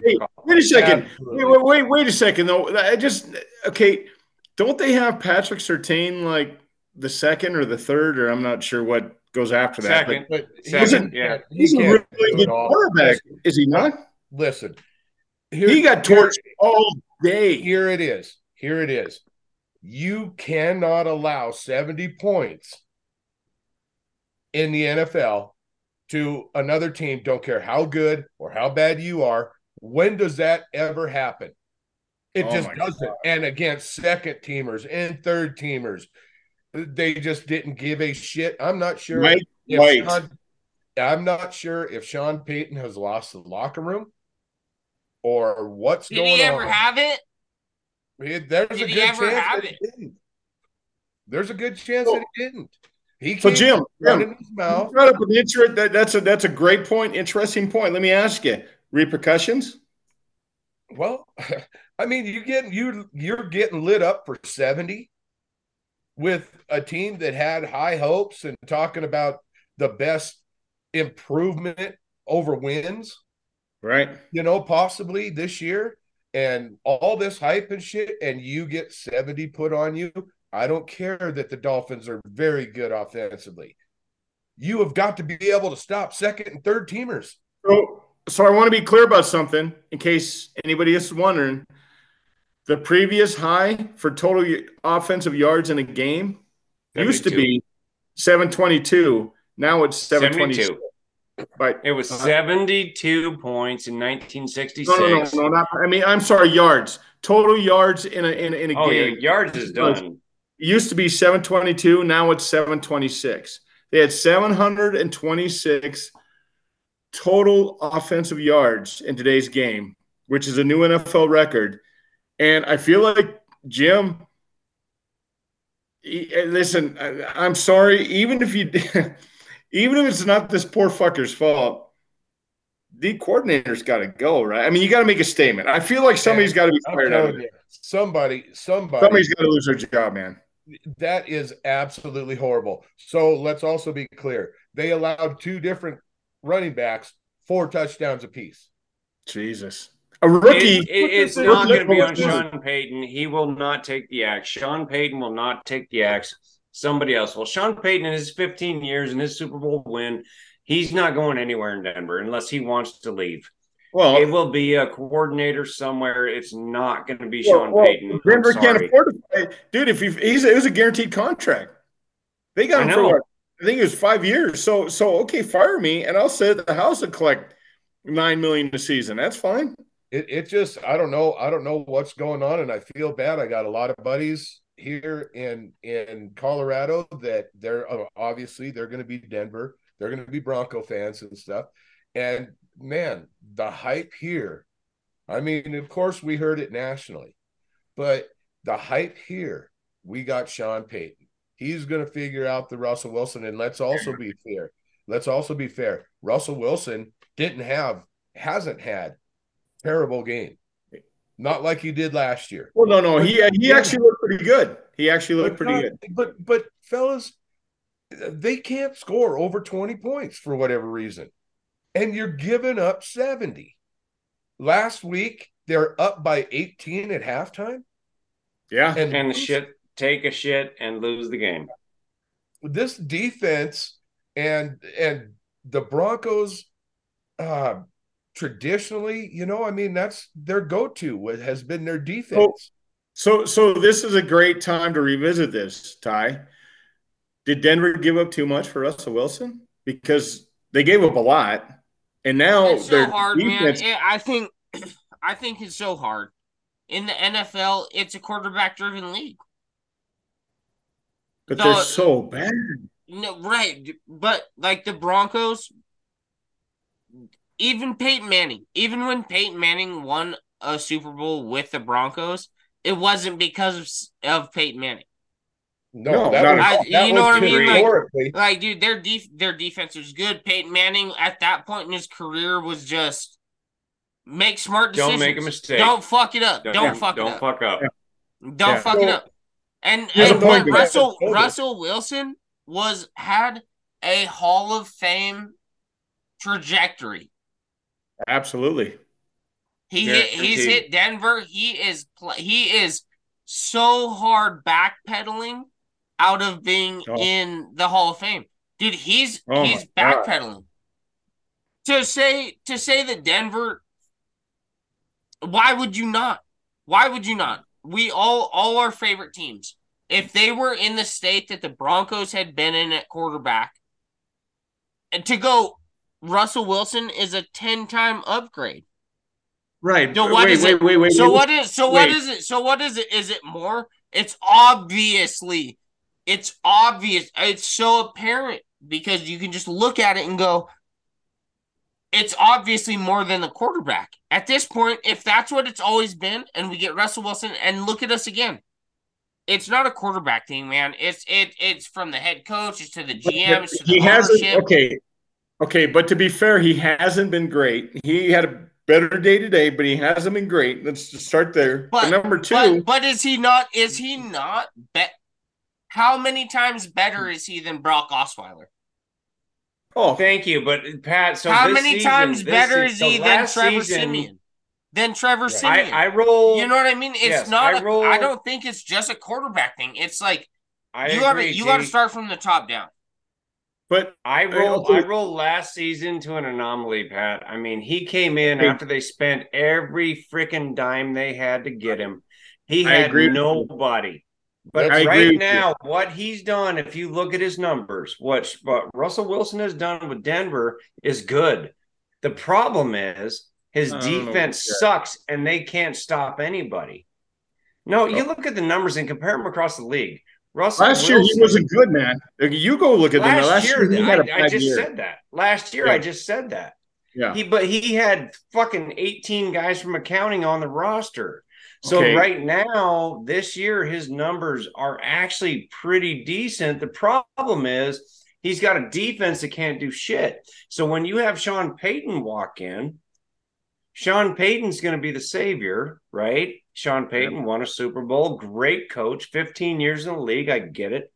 Hey, wait a second. Wait, wait, wait, wait a second though. I just okay. Don't they have Patrick Surtain like the second or the third, or I'm not sure what goes after that. Second, but, but second, yeah, he's a really good quarterback, is he not? Listen, here, he got torched all day. Here it is. Here it is. You cannot allow 70 points in the NFL to another team, don't care how good or how bad you are. When does that ever happen? It oh just doesn't. God. And against second teamers and third teamers, they just didn't give a shit. I'm not sure. Right. right. Sean, I'm not sure if Sean Payton has lost the locker room or what's Did going on. Did he ever on. have it? There's Did a good chance that it? he didn't. There's a good chance that he didn't. He so Jim, Jim his mouth. Brought up an inter- that, that's a that's a great point, interesting point. Let me ask you, repercussions? Well, (laughs) I mean, you getting you you're getting lit up for 70 with a team that had high hopes and talking about the best improvement over wins. Right. You know, possibly this year and all this hype and shit, and you get 70 put on you. I don't care that the Dolphins are very good offensively. You have got to be able to stop second and third teamers. So, so I want to be clear about something in case anybody is wondering. The previous high for total offensive yards in a game 72. used to be 722. Now it's 722. But it was uh, 72 points in 1966. No, no, no, no, not, I mean, I'm sorry, yards. Total yards in a in, a, in a oh, game. Yeah, yards is done. It used to be 722. Now it's 726. They had 726 total offensive yards in today's game, which is a new NFL record. And I feel like Jim, listen, I'm sorry. Even if you, (laughs) even if it's not this poor fucker's fault, the coordinator's got to go, right? I mean, you got to make a statement. I feel like somebody's got to be fired out. Somebody, somebody, somebody's got to lose their job, man that is absolutely horrible. So let's also be clear. They allowed two different running backs four touchdowns apiece. Jesus. A rookie. It, it, it's not going to be on Sean Payton. He will not take the axe. Sean Payton will not take the axe. Somebody else Well, Sean Payton in his 15 years and his Super Bowl win, he's not going anywhere in Denver unless he wants to leave. Well, it will be a coordinator somewhere. It's not going to be well, Sean well, Payton. Denver can't afford to play. Dude, if he's it was a guaranteed contract. They got him for what? I think it was five years. So so okay, fire me and I'll sit at the house and collect nine million a season. That's fine. It it just I don't know I don't know what's going on and I feel bad. I got a lot of buddies here in in Colorado that they're uh, obviously they're going to be Denver. They're going to be Bronco fans and stuff. And man, the hype here. I mean, of course we heard it nationally, but the hype here, we got Sean Payton. He's going to figure out the Russell Wilson and let's also be fair. Let's also be fair. Russell Wilson didn't have hasn't had terrible game. Not like he did last year. Well, no, no, he he actually looked pretty good. He actually looked pretty not, good. But but fellas, they can't score over 20 points for whatever reason. And you're giving up 70. Last week, they're up by 18 at halftime. Yeah. And, and the shit, take a shit and lose the game. This defense and and the Broncos uh traditionally, you know, I mean, that's their go-to. What has been their defense. So, so, so this is a great time to revisit this. Ty, did Denver give up too much for Russell Wilson? Because they gave up a lot, and now it's so hard, defense... man. I think, (clears throat) I think it's so hard. In the NFL, it's a quarterback-driven league. But they're so bad. No, right. But like the Broncos, even Peyton Manning, even when Peyton Manning won a Super Bowl with the Broncos, it wasn't because of, of Peyton Manning. No, that was, I, that you know what I mean. Like, like, dude, their def- their defense was good. Peyton Manning at that point in his career was just make smart decisions. Don't make a mistake. Don't fuck it up. Don't, don't fuck don't it up. Fuck up. Don't yeah. fuck so, it up. And, and Russell Russell Wilson was had a Hall of Fame trajectory. Absolutely. He hit, he's hit Denver. He is he is so hard backpedaling out of being oh. in the Hall of Fame. Dude, he's oh he's backpedaling. To say to say that Denver why would you not? Why would you not? We all all our favorite teams. If they were in the state that the Broncos had been in at quarterback, and to go Russell Wilson is a 10 time upgrade. Right. So what wait, is wait, it? Wait, wait, so what is so what is it? So what is it? Is it more? It's obviously it's obvious. It's so apparent because you can just look at it and go, it's obviously more than the quarterback. At this point, if that's what it's always been, and we get Russell Wilson, and look at us again. It's not a quarterback thing, man. It's it it's from the head coach, it's to the GM, it's to the he has okay. Okay, but to be fair, he hasn't been great. He had a better day today, but he hasn't been great. Let's just start there. But, but number two, but, but, is he not? Is he not? Bet. How many times better is he than Brock Osweiler? Oh, thank you. But Pat, so how many season, times better is he than Trevor season, Siemian? Than Trevor yeah. Siemian. I, I, roll. You know what I mean? It's yes, not. I, roll, a, I don't think it's just a quarterback thing. It's like I you got to you got to start from the top down. But I rolled I rolled last season to an anomaly, Pat. I mean, he came in after they spent every freaking dime they had to get him. He had nobody. But I right now, what he's done, if you look at his numbers, what, what Russell Wilson has done with Denver is good. The problem is his oh, defense sucks and they can't stop anybody. No, you oh. look at the numbers and compare them across the league. Russell last Wilson, year he wasn't good, man. You go look at last, last year. year I, I, just year. said that. Last year, yeah. I just said that. Yeah. He but he had fucking 18 guys from accounting on the roster. So okay. right now, this year, his numbers are actually pretty decent. The problem is he's got a defense that can't do shit. So when you have Sean Payton walk in, Sean Payton's going to be the savior, right? Sean Payton won a Super Bowl, great coach, 15 years in the league. I get it.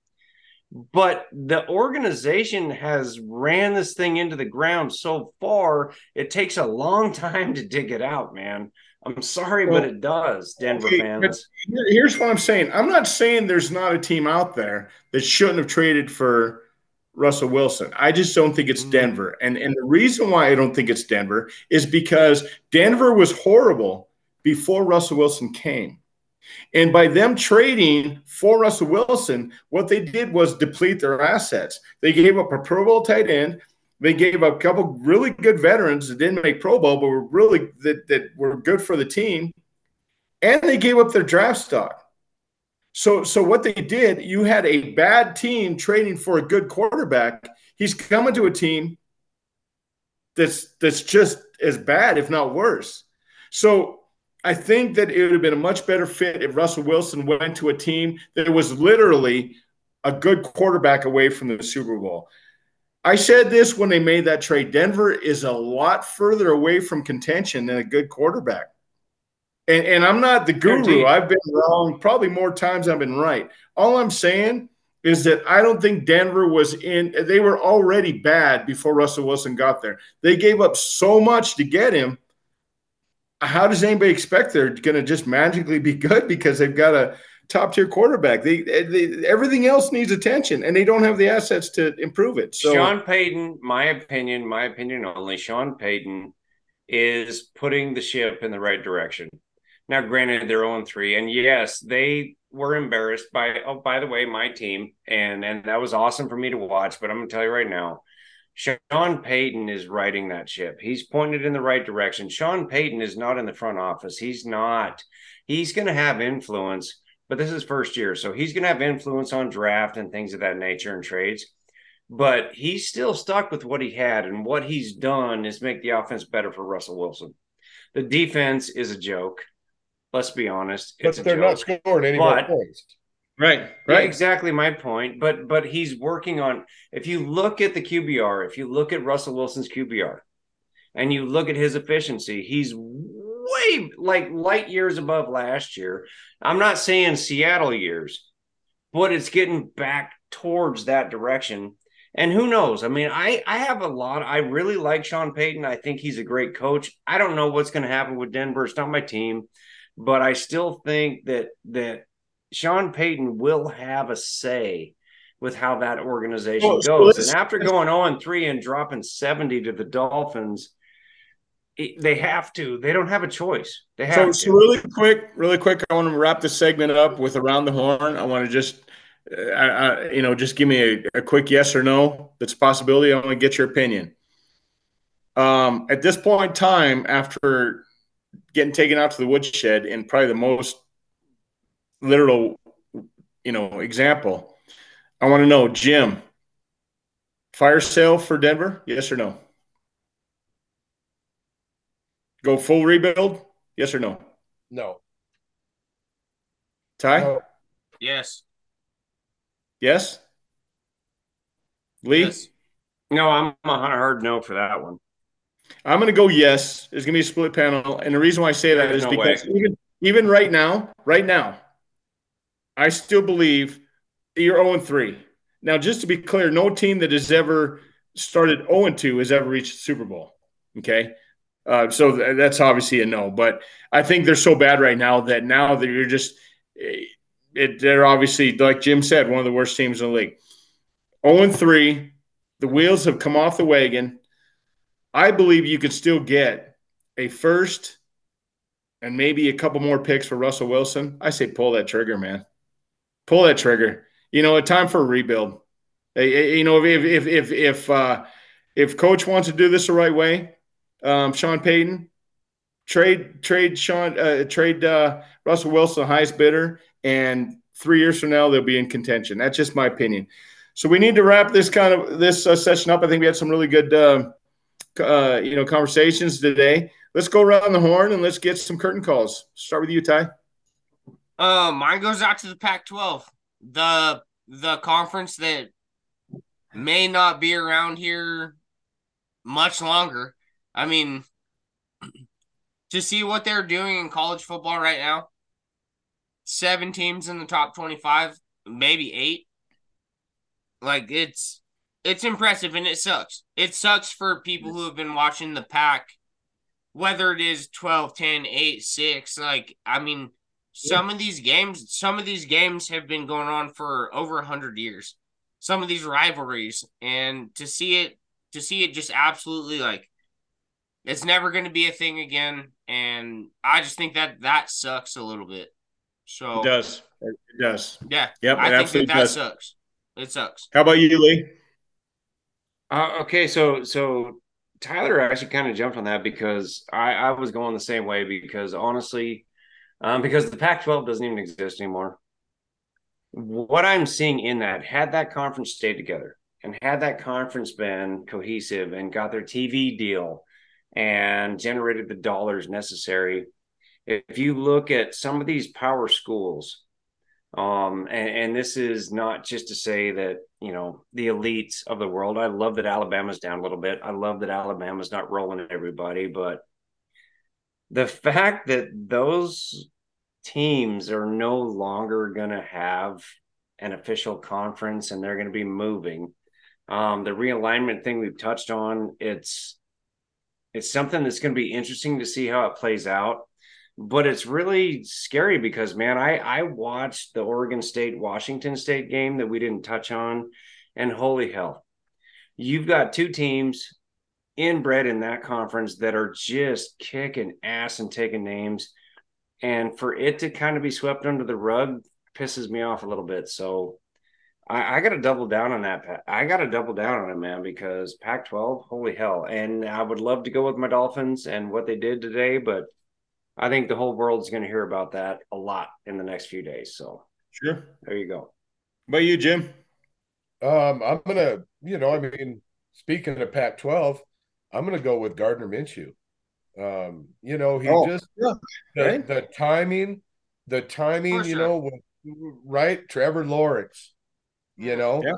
but the organization has ran this thing into the ground so far, it takes a long (laughs) time to dig it out, man. I'm sorry, well, but it does, Denver okay, fans. Here's what I'm saying. I'm not saying there's not a team out there that shouldn't have traded for Russell Wilson. I just don't think it's mm. Denver. And and the reason why I don't think it's Denver is because Denver was horrible before Russell Wilson came. And by them trading for Russell Wilson, what they did was deplete their assets. They gave up a Pro Bowl tight end. They gave up a couple really good veterans that didn't make Pro Bowl, but were really that, that were good for the team. And they gave up their draft stock. So, so what they did, you had a bad team trading for a good quarterback. He's coming to a team that's that's just as bad, if not worse. So I think that it would have been a much better fit if Russell Wilson went to a team that was literally a good quarterback away from the Super Bowl. I said this when they made that trade. Denver is a lot further away from contention than a good quarterback. And, and I'm not the guru. I've been wrong probably more times I've been right. All I'm saying is that I don't think Denver was in, they were already bad before Russell Wilson got there. They gave up so much to get him how does anybody expect they're going to just magically be good because they've got a top tier quarterback? They, they, everything else needs attention, and they don't have the assets to improve it. So Sean Payton, my opinion, my opinion only. Sean Payton is putting the ship in the right direction. Now, granted, they're on three, and yes, they were embarrassed by. Oh, by the way, my team, and and that was awesome for me to watch. But I'm going to tell you right now, Sean Payton is riding that ship. He's pointed in the right direction. Sean Payton is not in the front office. He's not. He's going to have influence, but this is first year. So he's going to have influence on draft and things of that nature and trades. But he's still stuck with what he had. And what he's done is make the offense better for Russell Wilson. The defense is a joke. Let's be honest. But they're not scoring any but, more points. Right, right. Yeah, exactly my point. But but he's working on. If you look at the QBR, if you look at Russell Wilson's QBR, and you look at his efficiency, he's way like light years above last year. I'm not saying Seattle years, but it's getting back towards that direction. And who knows? I mean, I I have a lot. I really like Sean Payton. I think he's a great coach. I don't know what's going to happen with Denver. It's not my team, but I still think that that Sean Payton will have a say with how that organization well, goes. So and after going on three and dropping 70 to the Dolphins, they have to. They don't have a choice. They have so, to. So really quick, really quick. I want to wrap this segment up with around the horn. I want to just, uh, I, you know, just give me a, a, quick yes or no. That's a possibility. I want to get your opinion. Um, at this point in time, after getting taken out to the woodshed in probably the most literal, you know, example. I want to know, Jim, fire sale for Denver? Yes or no? Go full rebuild? Yes or no? No. Ty? No. Yes. Yes? Lee? Yes. No, I'm a hard no for that one. I'm going to go yes. There's going to be a split panel. And the reason why I say that There's is no because even, even right now, right now, I still believe you're 0 3. Now, just to be clear, no team that has ever started 0 2 has ever reached the Super Bowl. Okay. Uh, so th- that's obviously a no. But I think they're so bad right now that now that you're just, eh, it, they're obviously, like Jim said, one of the worst teams in the league. 0 3. The wheels have come off the wagon. I believe you could still get a first and maybe a couple more picks for Russell Wilson. I say pull that trigger, man pull that trigger. You know, a time for a rebuild. You know, if if if if uh, if coach wants to do this the right way, um, Sean Payton, trade trade Sean uh, trade uh, Russell Wilson, highest bidder, and three years from now they'll be in contention. That's just my opinion. So we need to wrap this kind of this uh, session up. I think we had some really good uh, uh, you know conversations today. Let's go around the horn and let's get some curtain calls. Start with you, Ty. Uh, mine goes out to the Pac-12, the the conference that may not be around here much longer. I mean, to see what they're doing in college football right now, seven teams in the top twenty-five, maybe eight. Like it's it's impressive and it sucks. It sucks for people who have been watching the pack, whether it is 12, 10, 8, 6. Like, I mean, some yeah. of these games, some of these games have been going on for over a hundred years. Some of these rivalries, and to see it, to see it just absolutely like it's never going to be a thing again. And I just think that that sucks a little bit. So it does. It does. Yeah. Yep. I think that, that does. sucks. It sucks. How about you, Lee? Uh, okay, so so Tyler actually kind of jumped on that because I, I was going the same way because honestly, um, because the Pac-12 doesn't even exist anymore. What I'm seeing in that, had that conference stayed together and had that conference been cohesive and got their TV deal and generated the dollars necessary. If you look at some of these power schools, um, and, and, this is not just to say that, you know, the elites of the world. I love that Alabama's down a little bit. I love that Alabama's not rolling everybody, but the fact that those teams are no longer going to have an official conference and they're going to be moving. Um, the realignment thing we've touched on, it's it's something that's going to be interesting to see how it plays out but it's really scary because man i i watched the oregon state washington state game that we didn't touch on and holy hell you've got two teams inbred in that conference that are just kicking ass and taking names and for it to kind of be swept under the rug pisses me off a little bit so I, I got to double down on that. I got to double down on it, man, because Pac 12, holy hell. And I would love to go with my Dolphins and what they did today, but I think the whole world's going to hear about that a lot in the next few days. So, sure. There you go. What about you, Jim? Um, I'm going to, you know, I mean, speaking of Pac 12, I'm going to go with Gardner Minshew. Um, you know, he oh, just, yeah. the, right? the timing, the timing, you know, right? Trevor Lawrence, you know? Yeah.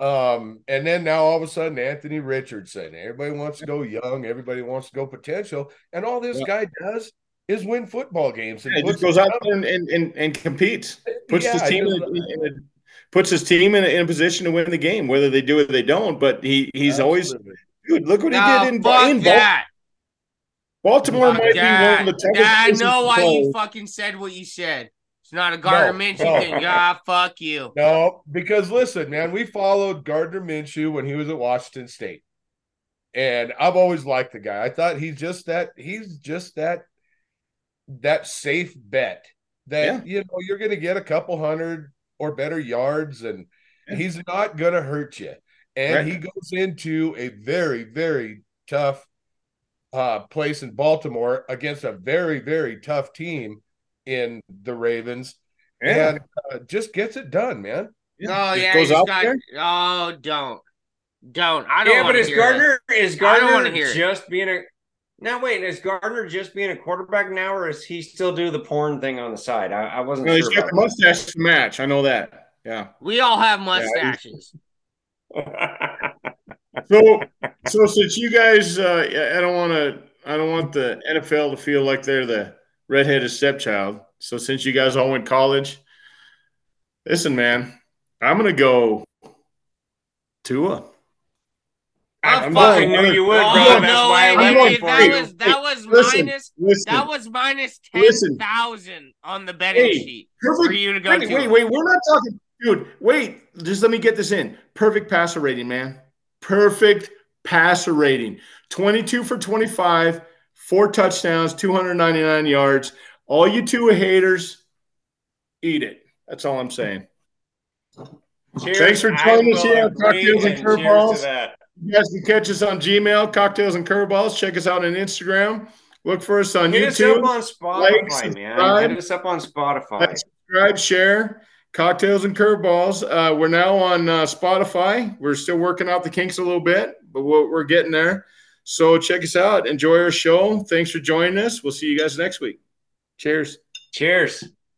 Um, and then now all of a sudden Anthony Richardson. Everybody wants to go young, everybody wants to go potential, and all this yeah. guy does is win football games. And yeah, just goes out there and, and, and, competes. (laughs) Puts yeah, his team in, in, a, puts his team in a, in a, position to win the game, whether they do it or they don't. But he he's Absolutely. always dude. Look what no, he did in, fuck in that. Baltimore. Baltimore might that, be one of the toughest. I know why you fucking said what you said. It's not a Gardner no, Minshew no. thing. (laughs) Ah, fuck you. No, because listen, man, we followed Gardner Minshew when he was at Washington State. And I've always liked the guy. I thought he's just that he's just that that safe bet that yeah. you know you're gonna get a couple hundred or better yards and yeah. he's not gonna hurt you. And right. he goes into a very, very tough uh, place in Baltimore against a very, very tough team in the Ravens, yeah. and uh, just gets it done, man. Yeah. Oh yeah, goes out got, there. Oh, don't, don't. I don't. Yeah, but is Gardner that. is Gardner just being a now wait, is Gardner just being a quarterback now, or is he still do the porn thing on the side? I, I wasn't. No, sure he's got the mustache to match. I know that. Yeah, we all have mustaches. Yeah, (laughs) so, so since you guys, uh, I don't want to, I don't want the NFL to feel like they're the redheaded stepchild. So since you guys all went college, listen, man, I'm gonna go Tua. I fucking knew you would, bro. Oh, That's no, why I went for that was that was listen, minus, listen, that was minus ten thousand on the betting hey, sheet perfect, for you to go. Wait, to. wait, wait. We're not talking, dude. Wait, just let me get this in. Perfect passer rating, man. Perfect passer rating. Twenty-two for twenty-five four touchdowns, 299 yards. All you two haters, eat it. That's all I'm saying. Cheers. Thanks for joining us here on Cocktails and Curveballs. You guys can catch us on Gmail, Cocktails and Curveballs. Check us out on Instagram. Look for us on Hit YouTube. Us up on Spotify, like, man. Hit us up on Spotify. Like, subscribe, share. Cocktails and Curveballs. Uh, we're now on uh, Spotify. We're still working out the kinks a little bit, but we're, we're getting there. So check us out. Enjoy our show. Thanks for joining us. We'll see you guys next week. Cheers. Cheers.